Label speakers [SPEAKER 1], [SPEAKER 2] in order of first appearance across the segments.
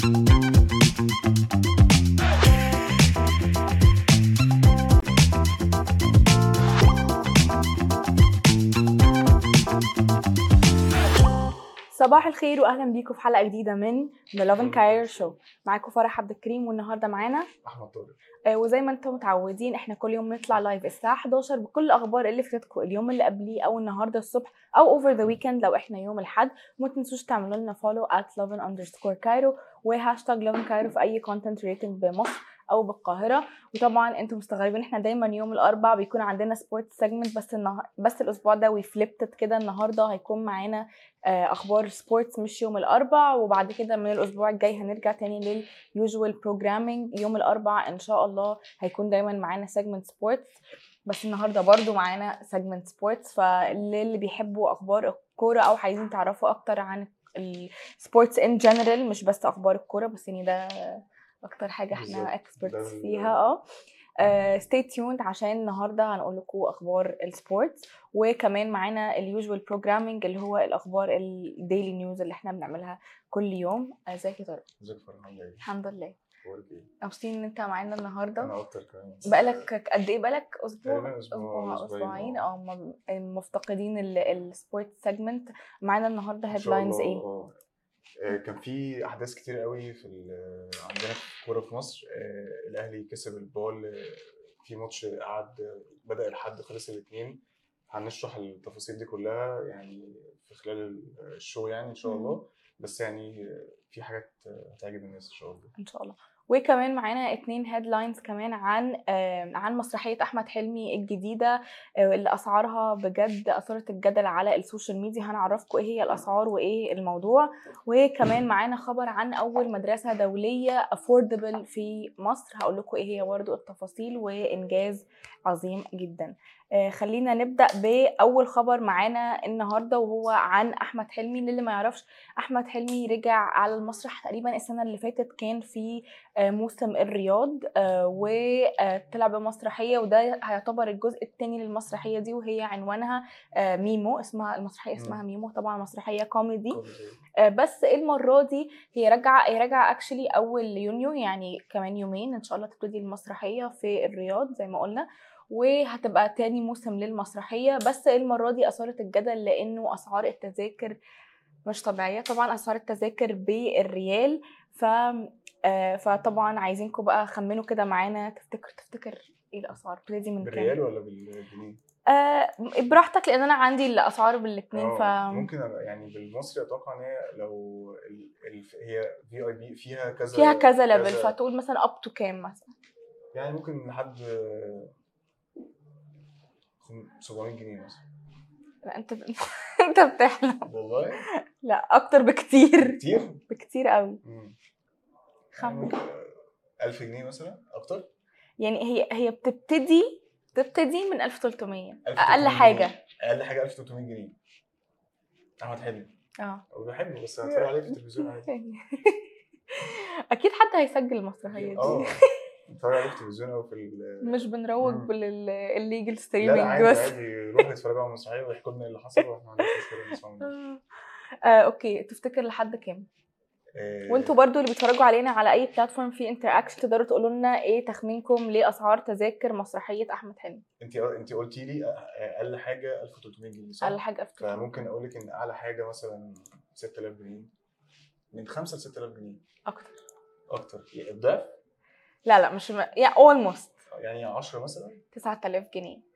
[SPEAKER 1] Thank you. صباح الخير واهلا بيكم في حلقة جديدة من The Love and Care Show معاكم فرح عبد الكريم والنهاردة معانا
[SPEAKER 2] أحمد طارق.
[SPEAKER 1] آه، وزي ما أنتم متعودين إحنا كل يوم نطلع live الساعة 11 بكل الأخبار اللي فاتتكم اليوم اللي قبليه أو النهارده الصبح أو over the weekend لو إحنا يوم الأحد. وما تنسوش تعملوا لنا follow at lovin underscore Cairo و hashtag lovin Cairo في أي content related بمصر. أو بالقاهرة. وطبعا أنتم مستغربين إحنا دايما يوم الأربع بيكون عندنا sport segment بس النه... بس الأسبوع ده we flipped it كده. النهارده هيكون معانا آه، أخبار sports مش يوم الأربع وبعد كده من الأسبوع الجاي هنرجع تاني لل usual programming يوم الأربع إن شاء الله هيكون دايما معانا segment sports بس النهارده برضو معانا segment sports فاللي بيحبوا أخبار الكورة أو عايزين تعرفوا أكتر عن ال sports in general مش بس أخبار الكورة بس يعني ده
[SPEAKER 2] أكتر
[SPEAKER 1] حاجة
[SPEAKER 2] إحنا. experts
[SPEAKER 1] فيها آه. stay tuned عشان النهارده هنقول لكم أخبار ال sports وكمان معانا ال usual programming اللي هو الأخبار ال daily news اللي إحنا بنعملها كل يوم. آه، أزيك يا طارق
[SPEAKER 2] أزيك يا؟
[SPEAKER 1] الحمد لله.
[SPEAKER 2] إيه؟
[SPEAKER 1] مبسوطين إن أنت معانا النهارده.
[SPEAKER 2] أنا أكتر كمان.
[SPEAKER 1] بقالك قد إيه؟ بقالك
[SPEAKER 2] أسبوع؟
[SPEAKER 1] أسبوع
[SPEAKER 2] أسبوعين آه.
[SPEAKER 1] آه م- مفتقدين ال sport segment معانا النهارده
[SPEAKER 2] headlines
[SPEAKER 1] إيه
[SPEAKER 2] آه. آه، كان في أحداث كتير قوي في ال- عندنا في الكوره في مصر. آه، الأهلي كسب البال آه، في ماتش قعد بدأ الحد خلص الاثنين هنشرح التفاصيل دي كلها يعني في خلال ال show يعني إن شاء. الله. بس يعني آه، في حاجات آه، هتعجب الناس إن شاء الله.
[SPEAKER 1] إن شاء الله. وكمان معانا اتنين headlines كمان عن عن مسرحية أحمد حلمي الجديدة آه، اللي أسعارها بجد اثارت الجدل على ال social media. هنعرفكم إيه هي الأسعار وإيه الموضوع. وكمان معانا خبر عن أول مدرسة دولية affordable في مصر. هقول لكم إيه هي برضو التفاصيل وإنجاز عظيم جدا. آه، خلينا نبدأ بأول خبر معانا النهارده وهو عن أحمد حلمي. للي ما يعرفش أحمد حلمي رجع على المسرح تقريبا السنة اللي فاتت كان في موسم الرياض آه، وطلع بمسرحيه وده هيعتبر الجزء الثاني للمسرحية دي وهي عنوانها آه، ميمو اسمها المسرحية اسمها ميمو طبعا مسرحية كوميدي. آه، بس المرة دي هي راجعة هي راجعة actually أول يونيو يعني كمان يومين إن شاء الله تبتدي المسرحية في الرياض زي ما قلنا وهتبقى تاني موسم للمسرحية. بس المرة دي أثارت الجدل لأنه أسعار التذاكر مش طبيعية. طبعا أسعار التذاكر بالريال ف آه، فطبعا عايزينكم بقى خمنوا كده معانا. تفتكر تفتكر إيه الأسعار؟ بتبتدي من كام؟
[SPEAKER 2] بالريال ولا بالجنيه؟
[SPEAKER 1] آه براحتك لأن أنا عندي الأسعار بالاثنين ف
[SPEAKER 2] آه، ممكن أبقى يعني بالمصري أتوقع إن هي لو ال... ال... هي VIP فيها كذا
[SPEAKER 1] فيها كذا level فتقول مثلا up to كام مثلا؟
[SPEAKER 2] يعني ممكن لحد خم- 700 جنيه مثلا.
[SPEAKER 1] لا أنت أنت بتحلم.
[SPEAKER 2] والله؟
[SPEAKER 1] لا أكتر بكتير.
[SPEAKER 2] كتير
[SPEAKER 1] بكتير قوي
[SPEAKER 2] مم. يعني
[SPEAKER 1] خمن.
[SPEAKER 2] ممكن 1000 جنيه مثلا أكتر؟
[SPEAKER 1] يعني هي هي بتبتدي بتبتدي من 1300
[SPEAKER 2] 1300 أقل.
[SPEAKER 1] حاجة.
[SPEAKER 2] أقل حاجة 1300 جنيه. أحمد حلمي. آه. بحبه بس هتفرج عليه في التلفزيون عادي.
[SPEAKER 1] أكيد حد هيسجل المسرحية
[SPEAKER 2] آه.
[SPEAKER 1] دي
[SPEAKER 2] اتفرج عليه في التلفزيون أو في.
[SPEAKER 1] مش بنروج. بالليجل
[SPEAKER 2] عادي
[SPEAKER 1] بس.
[SPEAKER 2] عادي. يروحوا يتفرجوا على المسرحية ويحكوا لنا اللي حصل وإحنا ما عندناش مشكلة.
[SPEAKER 1] آه، أوكي. تفتكر لحد كام؟
[SPEAKER 2] آه،
[SPEAKER 1] وانتوا برضو اللي بيتفرجوا علينا على أي platform في interaction تقدروا تقولوا لنا إيه تخمينكم لاسعار تذاكر مسرحية أحمد حلمي؟
[SPEAKER 2] انت انت قلتي لي أقل حاجة 1300 جنيه صح؟
[SPEAKER 1] أقل حاجة في
[SPEAKER 2] فممكن أقول لك إن أعلى حاجة مثلا 6000 جنيه. من 5 ل 6000 جنيه. أكتر. أكتر. الضعف
[SPEAKER 1] لا لا مش م... يعني almost
[SPEAKER 2] يعني 10 مثلا؟
[SPEAKER 1] 9000 جنيه.
[SPEAKER 2] 10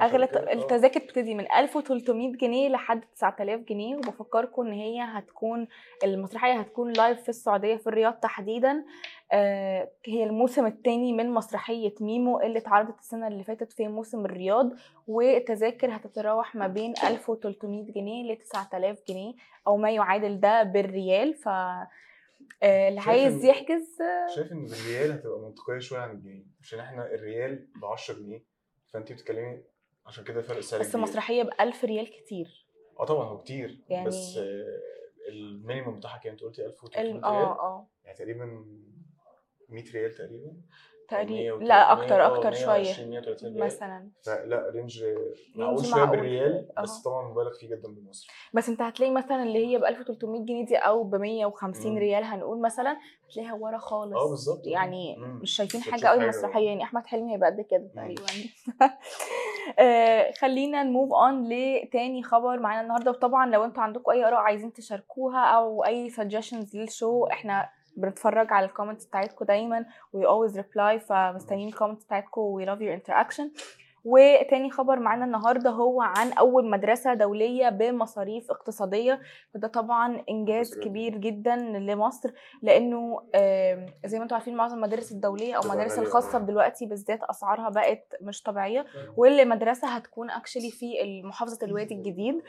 [SPEAKER 2] أغلى؟ آه.
[SPEAKER 1] التذاكر بتبتدي من 1300 جنيه لحد 9000 جنيه وبفكركم إن هي هتكون المسرحية هتكون live في السعودية في الرياض تحديدا آه هي الموسم الثاني من مسرحية ميمو اللي اتعرضت السنة اللي فاتت في موسم الرياض والتذاكر هتتراوح ما بين 1300 جنيه ل 9000 جنيه أو ما يعادل ده بالريال ف آه، اللي عايز يحجز آه،
[SPEAKER 2] شايف إن بالريال هتبقى منطقية شوية عن الجنيه عشان إحنا الريال ب 10 جنيه فانت بتتكلمي عشان كده فرق سعر
[SPEAKER 1] بس. مسرحية ب 1000 ريال كتير
[SPEAKER 2] آه طبعا هو كتير
[SPEAKER 1] يعني-
[SPEAKER 2] بس آه، ال minimum بتاعها كام انت قلتي 1300
[SPEAKER 1] الم-
[SPEAKER 2] ريال
[SPEAKER 1] آه آه
[SPEAKER 2] يعني تقريبا 100 ريال تقريبا
[SPEAKER 1] تقريبا
[SPEAKER 2] 100
[SPEAKER 1] لا أكتر
[SPEAKER 2] 100
[SPEAKER 1] أكتر
[SPEAKER 2] 120
[SPEAKER 1] شوية
[SPEAKER 2] 130 ريال
[SPEAKER 1] مثلا
[SPEAKER 2] فلا range معقول
[SPEAKER 1] شوية.
[SPEAKER 2] بالريال. بس طبعا مبالغ فيه جدا بالمصري
[SPEAKER 1] بس انت هتلاقي مثلا اللي هي ب 1300 جنيه دي أو ب 150
[SPEAKER 2] مم.
[SPEAKER 1] ريال هنقول مثلا هتلاقيها ورا خالص
[SPEAKER 2] آه بالظبط
[SPEAKER 1] يعني
[SPEAKER 2] مم.
[SPEAKER 1] مش شايفين
[SPEAKER 2] مش حاجة
[SPEAKER 1] قوي. مسرحية يعني أحمد حلمي هيبقى قد كده. تقريبا آه، خلينا ن move on لتاني خبر معانا النهارده. وطبعا لو أنتوا عندكم أي آراء عايزين تشاركوها أو أي suggestions لل show إحنا بنتفرج على ال comments بتاعتكم دايما. We always reply فمستنيين ال comments بتاعتكم. We love your interaction. وتاني خبر معانا النهارده هو عن أول مدرسة دولية بمصاريف اقتصادية وده طبعا إنجاز
[SPEAKER 2] بس
[SPEAKER 1] كبير جدا لمصر لأنه زي ما أنتم عارفين معظم المدارس الدولية
[SPEAKER 2] أو
[SPEAKER 1] المدارس الخاصة
[SPEAKER 2] أوي.
[SPEAKER 1] دلوقتي بالذات أسعارها بقت مش طبيعية والمدرسة هتكون actually في محافظه الوادي الجديد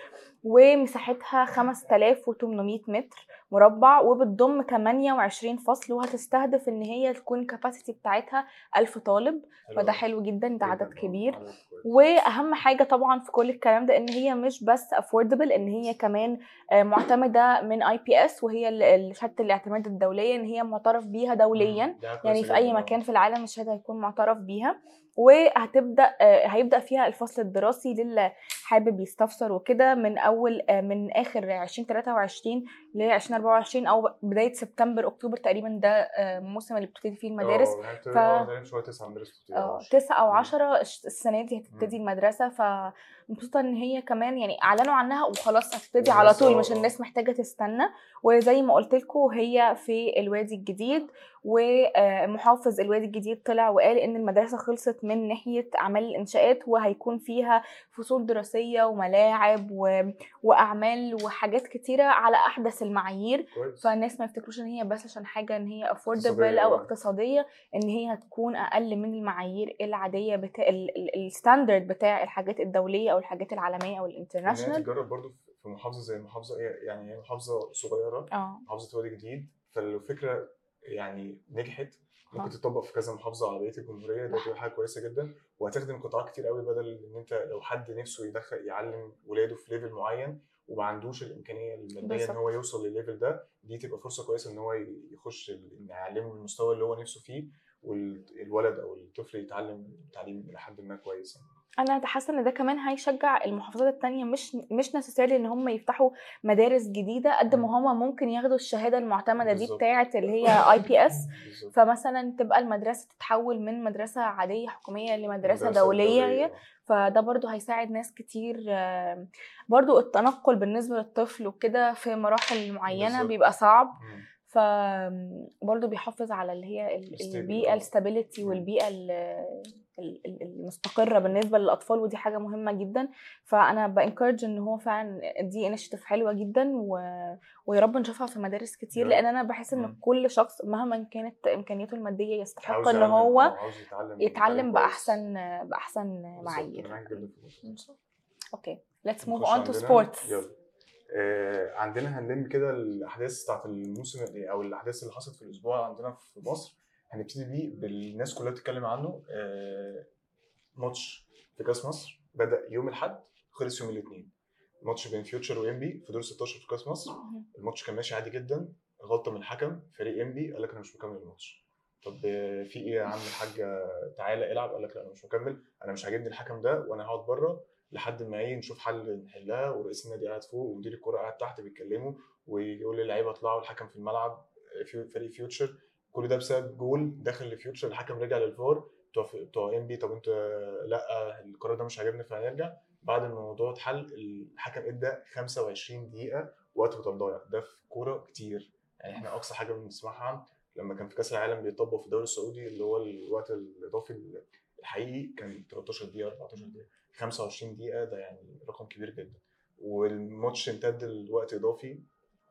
[SPEAKER 1] ومساحتها 5800 متر مربع وبتضم 28 فصل وهتستهدف إن هي تكون ال capacity بتاعتها 1000 طالب فده حلو جدا ده عدد كبير. وأهم حاجة طبعا في كل الكلام ده إن هي مش بس affordable إن هي كمان آه، معتمدة من IPS وهي شهاده الاعتماد الدولية إن هي معترف بيها دوليا يعني في
[SPEAKER 2] أي.
[SPEAKER 1] مكان في العالم الشهادة هيكون معترف بيها وهتبدأ آه، هيبدأ فيها الفصل الدراسي للي حابب يستفسر وكده من أول آه، من آخر 2023 ل 2024 أو بداية سبتمبر أكتوبر تقريبا ده آه، الموسم اللي بتبتدي فيه المدارس.
[SPEAKER 2] يعني
[SPEAKER 1] ف-
[SPEAKER 2] شوية تسع مدارس.
[SPEAKER 1] عشرة. الش- السنة دي هتبتدي المدرسة. فمبسوطة إن هي كمان يعني أعلنوا عنها وخلاص هتبتدي على طول مش. الناس محتاجة تستنى. وزي ما قلت لكم هي في الوادي الجديد ومحافظ الوادي الجديد طلع وقال إن المدرسة خلصت من ناحية أعمال الإنشاءات وهيكون فيها فصول دراسية وملاعب و... وأعمال وحاجات كتيرة على أحدث المعايير.
[SPEAKER 2] كويس.
[SPEAKER 1] فالناس ما يفتكروش إن هي بس عشان حاجة إن هي affordable أو
[SPEAKER 2] آه.
[SPEAKER 1] اقتصادية إن هي هتكون أقل من المعايير العادية بتاع ال standard بتاع الحاجات الدولية أو الحاجات العالمية
[SPEAKER 2] أو هي
[SPEAKER 1] ال international
[SPEAKER 2] تتجرب برضو في محافظة زي محافظة يعني هي محافظة صغيرة
[SPEAKER 1] آه.
[SPEAKER 2] محافظة وادي جديد. فالفكرة يعني نجحت ممكن
[SPEAKER 1] آه.
[SPEAKER 2] تطبق في كذا محافظة على بقيه الجمهورية ده حاجة كويسة جدا وهتخدم قطاعات كتير قوي بدل إن أنت لو حد نفسه يدخل يعلم ولاده في level معين وما عندوش الإمكانية المادية
[SPEAKER 1] إن.
[SPEAKER 2] هو يوصل للل level ده دي تبقى فرصة كويسة إن هو يخش يعلمه المستوى اللي هو نفسه فيه والولد أو الطفل يتعلم تعليم إلى حد ما كويس يعني.
[SPEAKER 1] أنا حاسة إن ده كمان هيشجع المحافظات التانية مش مش necessarily إن هم يفتحوا مدارس جديدة قد ما هم ممكن ياخدوا الشهادة المعتمدة دي. بتاعة اللي هي
[SPEAKER 2] IPS.
[SPEAKER 1] فمثلا تبقى المدرسة تتحول من مدرسة عادية
[SPEAKER 2] حكومية
[SPEAKER 1] لمدرسة دولية
[SPEAKER 2] آه.
[SPEAKER 1] فده برضو هيساعد ناس كتير برضو التنقل بالنسبة للطفل وكده في مراحل معينة
[SPEAKER 2] بالظبط.
[SPEAKER 1] بيبقى صعب. ف برضو بيحافظ على اللي هي ال-
[SPEAKER 2] ال stable،
[SPEAKER 1] البيئة
[SPEAKER 2] آه.
[SPEAKER 1] ال stability
[SPEAKER 2] مم.
[SPEAKER 1] والبيئة ال- ال- ال- المستقرة بالنسبة للأطفال ودي حاجة مهمة جدا فأنا ب encourage إن هو فعلا دي initiative حلوة جدا و... ويا رب نشوفها في مدارس كتير
[SPEAKER 2] رب.
[SPEAKER 1] أنا بحس
[SPEAKER 2] مم.
[SPEAKER 1] كل شخص مهما كانت إمكانياته المادية يستحق
[SPEAKER 2] يعلم-
[SPEAKER 1] هو
[SPEAKER 2] آه، يتعلم
[SPEAKER 1] يتعلم بأحسن
[SPEAKER 2] بالظبط،
[SPEAKER 1] معايير. okay let's move
[SPEAKER 2] نخش
[SPEAKER 1] on to
[SPEAKER 2] عندنا- آه عندنا هنلم كده الأحداث بتاعت الموسم أو الأحداث اللي حصلت في الأسبوع عندنا في مصر. هنبتدي بيه بالناس كلها بتتكلم عنه. آه ماتش في كأس مصر بدأ يوم الأحد خلص يوم الاثنين. ماتش بين فيوتشر وانبي في دور 16 في كأس مصر. الماتش كان ماشي عادي جدا. غلطه من الحكم فريق انبي قال لك أنا مش مكمل الماتش. طب آه، في إيه يا عم الحاج؟ تعالى العب. قال لك لا أنا مش مكمل. أنا مش عاجبني الحكم ده وأنا هقعد بره لحد ما إيه نشوف حل نحلها ورئيس النادي قاعد فوق ومدير الكورة قاعد تحت بيتكلموا ويقول للعيبة اطلعوا الحكم في الملعب في فريق فيوتشر كل ده بسبب جول داخل لفيوتشر الحكم رجع للفار. بتوع إنبي طب أنت لأ القرار ده مش عاجبني فهنرجع بعد ما الموضوع اتحل الحكم ادى 25 دقيقة وقت بدل ضايع ده في كورة كتير. يعني إحنا أقصى حاجة بنسمعها لما كان في كأس العالم بيطبق في الدوري السعودي اللي هو الوقت الإضافي الحقيقي كان 13 دقيقة 14 دقيقة 25 دقيقة ده يعني رقم كبير جدا. والماتش امتد لوقت إضافي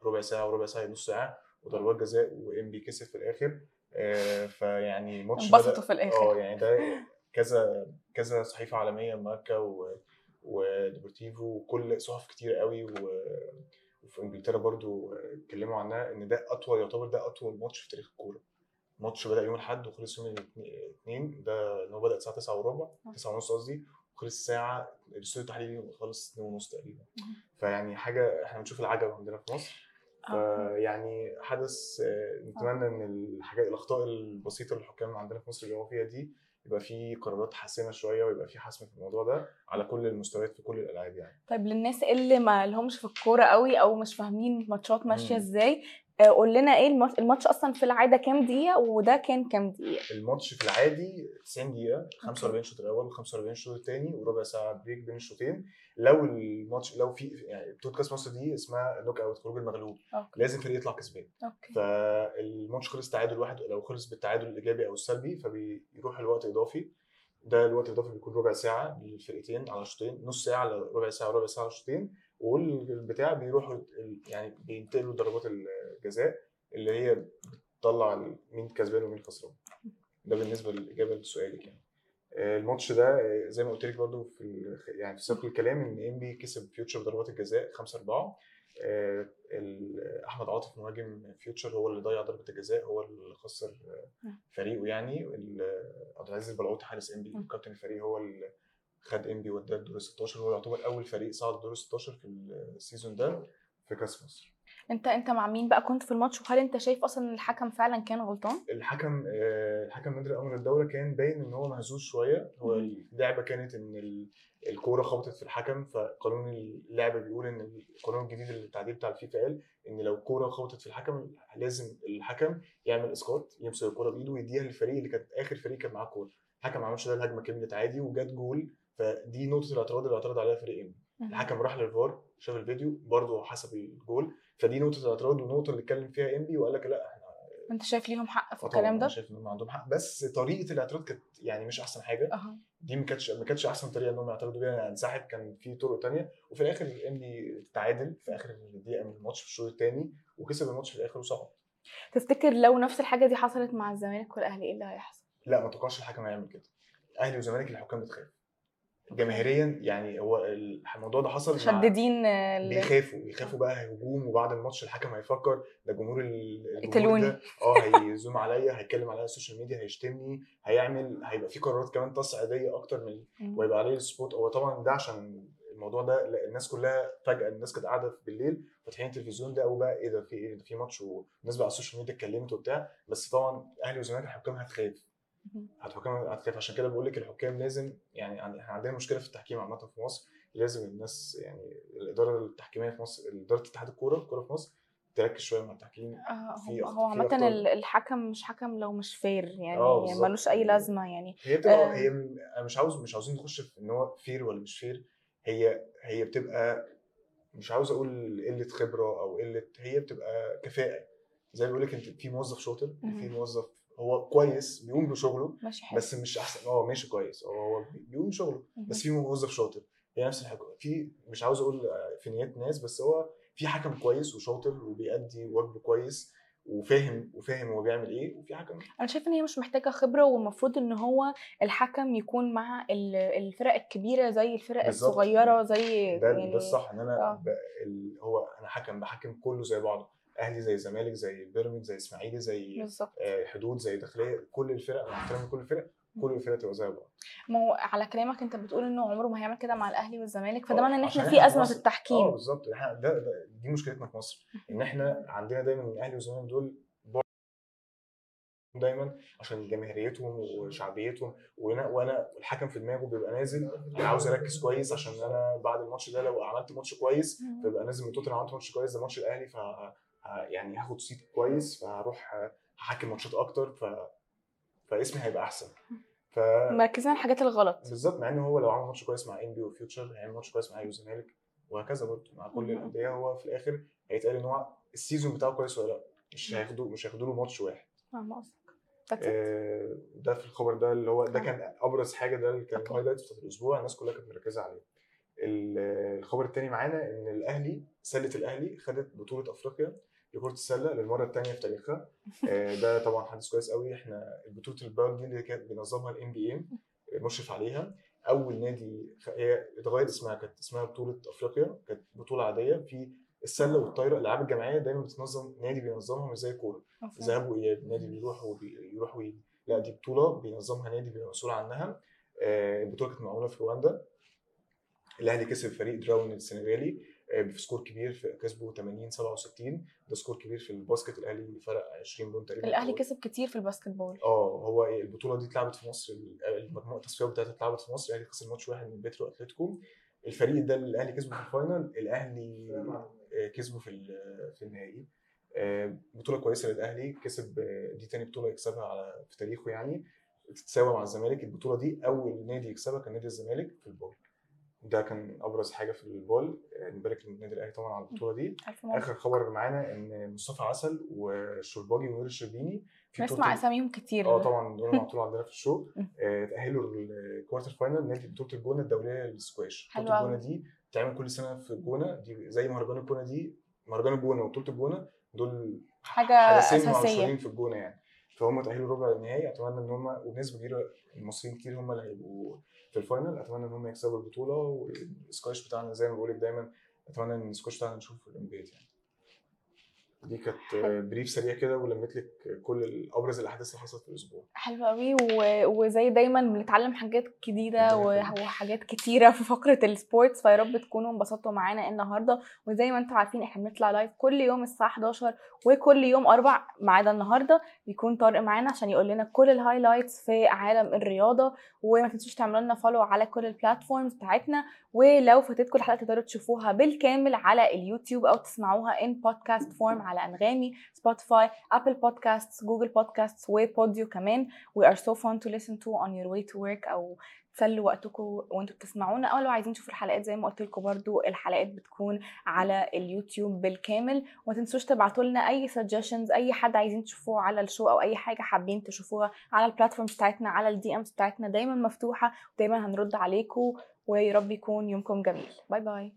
[SPEAKER 2] ربع ساعة وربع ساعة نص ساعة وضربات جزاء وإنبي كسب في الآخر. آه فيعني ماتش
[SPEAKER 1] انبسطوا في الآخر.
[SPEAKER 2] آه يعني ده كذا كذا صحيفة عالمية ماركا و وديبورتيفو وكل صحف كتير قوي و... وفي إنجلترا برضو اتكلموا عنها إن ده أطول يعتبر ده أطول ماتش في تاريخ الكورة. ماتش بدأ يوم الأحد وخلص يوم الاثنين ده إن هو بدأ الساعة 9 وربع 9 ونص قصدي وخلص الساعة الاستوديو التحليلي خلص 2 ونص تقريبا. فيعني حاجة إحنا بنشوف العجب عندنا في مصر.
[SPEAKER 1] آه.
[SPEAKER 2] فيعني حدث آه، نتمنى إن الحاجات الأخطاء البسيطة اللي الحكام عندنا في مصر بيقعوا فيها دي يبقى في قرارات حاسمة شوية ويبقى في حسم في الموضوع ده على كل المستويات في كل الألعاب يعني.
[SPEAKER 1] طيب للناس اللي ما لهمش في الكورة قوي أو مش فاهمين الماتشات
[SPEAKER 2] ماشية.
[SPEAKER 1] إزاي آه، قول لنا إيه الماتش, الماتش أصلا في العادة كام دقيقة وده كان كام دقيقة؟
[SPEAKER 2] الماتش في العادي 90 دقيقة 45 الشوط الأول و45 الشوط الثاني وربع ساعة break بين الشوطين. لو الماتش لو في يعني كأس مصر دي اسمها knockout خروج المغلوب.
[SPEAKER 1] okay.
[SPEAKER 2] لازم فريق يطلع كسبان. فالماتش خلص تعادل واحد لو خلص بالتعادل الإيجابي أو السلبي فبيروح الوقت إضافي. ده الوقت الإضافي بيكون ربع ساعة للفرقتين على شوطين نص ساعة على ربع ساعة وربع ساعة على شوطين. والبتاع بيروحوا يعني بينتقلوا ضربات الجزاء اللي هي بتطلع مين كسبان ومين خسران ده بالنسبة للاجابه لسؤالك يعني آه، الماتش ده آه، زي ما قلت لك برضو في يعني في سياق الكلام إن إنبي كسب فيوتشر بضربات الجزاء 5 4 أحمد عاطف مهاجم فيوتشر هو اللي ضيع ضربة الجزاء هو اللي خسر آه،. فريقه يعني عبد العزيز البلعوطي حارس إنبي
[SPEAKER 1] مم.
[SPEAKER 2] كابتن الفريق هو اللي خد إنبي وداه الدور 16 هو يعتبر أول فريق صعد دور 16 في ال season ده في كأس مصر.
[SPEAKER 1] أنت أنت مع مين بقى كنت في الماتش؟ وهل أنت شايف أصلا إن الحكم فعلا كان غلطان؟
[SPEAKER 2] الحكم آه، الحكم نادر قمر الدولة كان باين إن هو مهزوز شوية. هو. اللعبة كانت إن ال- الكورة خبطت في الحكم فقانون اللعبة بيقول إن القانون الجديد التعديل بتاع الفيفا قال إن لو الكوره خبطت في الحكم لازم الحكم يعمل اسقاط يمسك الكورة بإيده ويديها للفريق اللي كانت آخر فريق كان معاه الكوره الحكم ما عملش ده الهجمه كملت عادي وجت جول فدي نقطة الاعتراض اللي اعترض عليها فريق ام الحكم راح للفار شاف الفيديو برضه حسب الجول. فدي نقطة الاعتراض والنقطه اللي اتكلم فيها انبي وقال لك لا إحنا
[SPEAKER 1] انت شايف ليهم حق في
[SPEAKER 2] آه
[SPEAKER 1] الكلام ده؟
[SPEAKER 2] أنا شايف إن هم عندهم حق. بس طريقة الاعتراض كانت يعني مش أحسن حاجة.
[SPEAKER 1] أها.
[SPEAKER 2] دي ما كانتش ما كانتش أحسن طريقة إن هم يعترضوا بيها. انسحب كان في طرق تانية. وفي الآخر الانبي تعادل في آخر دقيقه من الماتش في الشوط الثاني وكسب الماتش في الآخر وصعد.
[SPEAKER 1] تفتكر لو نفس الحاجة دي حصلت مع الزمالك والأهلي إيه اللي هيحصل؟
[SPEAKER 2] لا ما توقعش الحكم هيعمل كده. أهلي وزمالك الحكام بتخاف. جماهيريا يعني هو الموضوع ده حصل
[SPEAKER 1] مشددين
[SPEAKER 2] بيخافوا بيخافوا بقى هجوم وبعد الماتش الحكم هيفكر ده جمهور ال- الجمهور. ده آه هيزوم عليا هيتكلم عليا على ال social media هيشتمني هيعمل هيبقى في قرارات كمان تصعيديه أكتر من. ويبقى عليه ال spot هو طبعا ده عشان الموضوع ده الناس كلها فجأة الناس كانت قاعدة بالليل فاتحين التلفزيون ده بقى إيه ده في إيه ده في ماتش والناس بقى على ال social media اتكلمت وبتاع بس طبعا أهلي وزمالك الحكام هتخاف الحكام هتخاف عشان كده بقول لك الحكام لازم يعني عندنا مشكلة في التحكيم عامة في مصر لازم الناس يعني الإدارة التحكيمية في مصر إدارة اتحاد الكورة الكورة في مصر تركز شوية مع التحكيم
[SPEAKER 1] آه،
[SPEAKER 2] في
[SPEAKER 1] هو
[SPEAKER 2] في.
[SPEAKER 1] ال- الحكم مش حكم لو مش fair يعني
[SPEAKER 2] آه، بالظبط.
[SPEAKER 1] ملوش أي لازمة يعني
[SPEAKER 2] هي بتبقى
[SPEAKER 1] آه.
[SPEAKER 2] هي أنا مش عاوز مش عاوزين نخش في إن هو fair ولا مش fair هي هي بتبقى مش عاوز أقول قلة خبرة أو قلة هي بتبقى كفاءة زي ما بقول لك أنت في موظف شاطر وفي
[SPEAKER 1] مهم.
[SPEAKER 2] موظف هو كويس بيقوم بشغله
[SPEAKER 1] ماشي حلو
[SPEAKER 2] بس مش أحسن هو ماشي كويس هو بيقوم بشغله. بس في موظف شاطر هي نفس الحاجة في مش عاوز أقول في نيات ناس بس هو في حكم كويس وشاطر وبيأدي واجبه كويس وفاهم وفاهم هو بيعمل إيه وفي حكم
[SPEAKER 1] أنا شايفة إن هي مش محتاجة خبرة والمفروض إن هو الحكم يكون مع ال- الفرق الكبيرة زي الفرق
[SPEAKER 2] بالظبط.
[SPEAKER 1] الصغيرة زي
[SPEAKER 2] ده
[SPEAKER 1] يعني
[SPEAKER 2] ده الصح إن أنا
[SPEAKER 1] آه.
[SPEAKER 2] هو أنا حكم بحكم كله زي بعضه أهلي زي الزمالك زي بيراميدز زي إسماعيلي زي
[SPEAKER 1] بالظبط.
[SPEAKER 2] آه، حدود زي داخلية كل الفرق مع احترامي كل الفرق كل الفرق تبقى زي بعض
[SPEAKER 1] ما هو على كلامك أنت بتقول إنه عمره ما هيعمل كده مع الأهلي والزمالك فده
[SPEAKER 2] آه،
[SPEAKER 1] معناه إن
[SPEAKER 2] إحنا
[SPEAKER 1] في
[SPEAKER 2] أزمة
[SPEAKER 1] في
[SPEAKER 2] آه
[SPEAKER 1] التحكيم.
[SPEAKER 2] بالظبط. إحنا ده, ده دي مشكلتنا في مصر إن إحنا عندنا دايما الأهلي والزمالك دول دايما عشان جماهيريتهم وشعبيتهم وأنا وأنا الحكم في دماغه بيبقى نازل أنا عاوز أركز كويس عشان أنا بعد الماتش ده لو عملت ماتش كويس فيبقى نازل من توتنهام عملت ماتش كويس ده ماتش الأهلي يعني هاخد صيت كويس فهروح هحكم ماتشات أكتر ف فاسمي هيبقى أحسن. ف
[SPEAKER 1] مركزين على الحاجات الغلط.
[SPEAKER 2] بالظبط مع إن هو لو عمل ماتش كويس مع إنبي وفيوتشر هيعمل ماتش كويس مع أهلي والزمالك وهكذا برضه مع كل. الأندية. هو في الآخر هيتقال إن هو ال season بتاعه كويس ولا لأ مش هياخدوا مش هياخدوا له ماتش واحد.
[SPEAKER 1] فاهمة قصدك.
[SPEAKER 2] آه، ده في الخبر ده اللي هو ده. كان أبرز حاجة ده اللي كان.
[SPEAKER 1] ال
[SPEAKER 2] highlight بتاعت الأسبوع. الناس كلها كانت مركزة عليه. ال- الخبر الثاني معانا إن الأهلي سلة الأهلي خدت بطولة أفريقيا. لكره السلة للمرة الثانية في تاريخها. آه، ده طبعا حدث كويس قوي. إحنا بطوله ال BAL دي اللي كانت بينظمها ال NBA مشرف عليها. أول نادي هي اتغير اسمها كانت اسمها بطولة أفريقيا. كانت بطولة عادية. في السلة والطايرة الالعاب الجماعية دايما بتنظم نادي بينظمها مش زي الكوره. ذهاب وإياب. نادي بيروح ويروح ويجي. لا دي بطولة بينظمها نادي بيبقى مسؤول عنها. آه، البطولة كانت معمولة في رواندا. الأهلي كسب فريق دوان السنغالي. ب score كبير في كسبوا 80 67 ده score كبير في ال basket الأهلي فرق 20 point تقريبا
[SPEAKER 1] الأهلي كسب كتير في ال basketball
[SPEAKER 2] آه هو إيه، البطولة دي اتلعبت في مصر المجموعة التصفيات بتاعتها اتلعبت في مصر الأهلي خسر ماتش واحد من بيترو أتلتيكو. الفريق ده اللي الأهلي كسبه في ال final الأهلي آه، كسبه في في النهائي. آه، بطولة كويسة للأهلي كسب آه، دي تاني بطولة يكسبها على في تاريخه يعني تتساوى مع الزمالك. البطولة دي أول نادي يكسبها كان نادي الزمالك في ال ball ده كان أبرز حاجة في ال ball نبارك للنادي الأهلي طبعا على البطولة دي. آخر خبر معانا إن مصطفى عسل والشرباجي ونور الشربيني في
[SPEAKER 1] أساميهم كتير.
[SPEAKER 2] آه طبعا دول على طول عندنا في ال
[SPEAKER 1] show.
[SPEAKER 2] آه، تأهلوا ال quarter final نادي بطولة الجونة الدولية للسكواش.
[SPEAKER 1] بطولة.
[SPEAKER 2] الجونة دي بتتعمل كل سنة في الجونة. دي زي مهرجان الجونة دي مهرجان الجونة وبطولة الجونة دول
[SPEAKER 1] حاجة
[SPEAKER 2] أساسية. في الجونة يعني. فهم تاهلوا ربع النهائي. أتمنى إن هم وبنسبة كبيرة المصريين كتير هم اللي هيبقوا في ال final أتمنى إن هم يكسبوا البطولة. والسكواش بتاعنا زي ما بقول لك دايما أتمنى إن السكواش بتاعنا نشوفه في يعني دي كانت brief سريع كده ولميت لك كل ابرز الأحداث اللي حصلت في الأسبوع.
[SPEAKER 1] حلو قوي. وزي دايما بنتعلم حاجات
[SPEAKER 2] جديدة.
[SPEAKER 1] وحاجات كتيرة في فقرة ال sports فيا رب تكونوا انبسطتوا معانا النهارده. وزي ما أنتم عارفين إحنا بنطلع live كل يوم الساعة 11 وكل يوم أربع ما عدا النهارده. بيكون طارق معانا عشان يقول لنا كل ال highlights في عالم الرياضة. وما تنسوش تعملوا لنا follow على كل ال platforms بتاعتنا. ولو فاتتكم الحلقة تقدروا تشوفوها بالكامل على اليوتيوب أو تسمعوها in podcast form على أنغامي Spotify Apple Podcast Google Podcast و Podeo كمان. We are so fun to listen to on your way to work أو تسلوا وقتكم وأنتوا بتسمعونا. أو لو عايزين تشوفوا الحلقات زي ما قلت لكم برضو الحلقات بتكون على اليوتيوب بالكامل. وما تنسوش تبعتوا لنا أي suggestions أي حد عايزين تشوفوه على ال show أو أي حاجة حابين تشوفوها على ال platform بتاعتنا على ال DMs بتاعتنا دايما مفتوحة ودايما هنرد عليكم. ويا رب يكون يومكم جميل. bye bye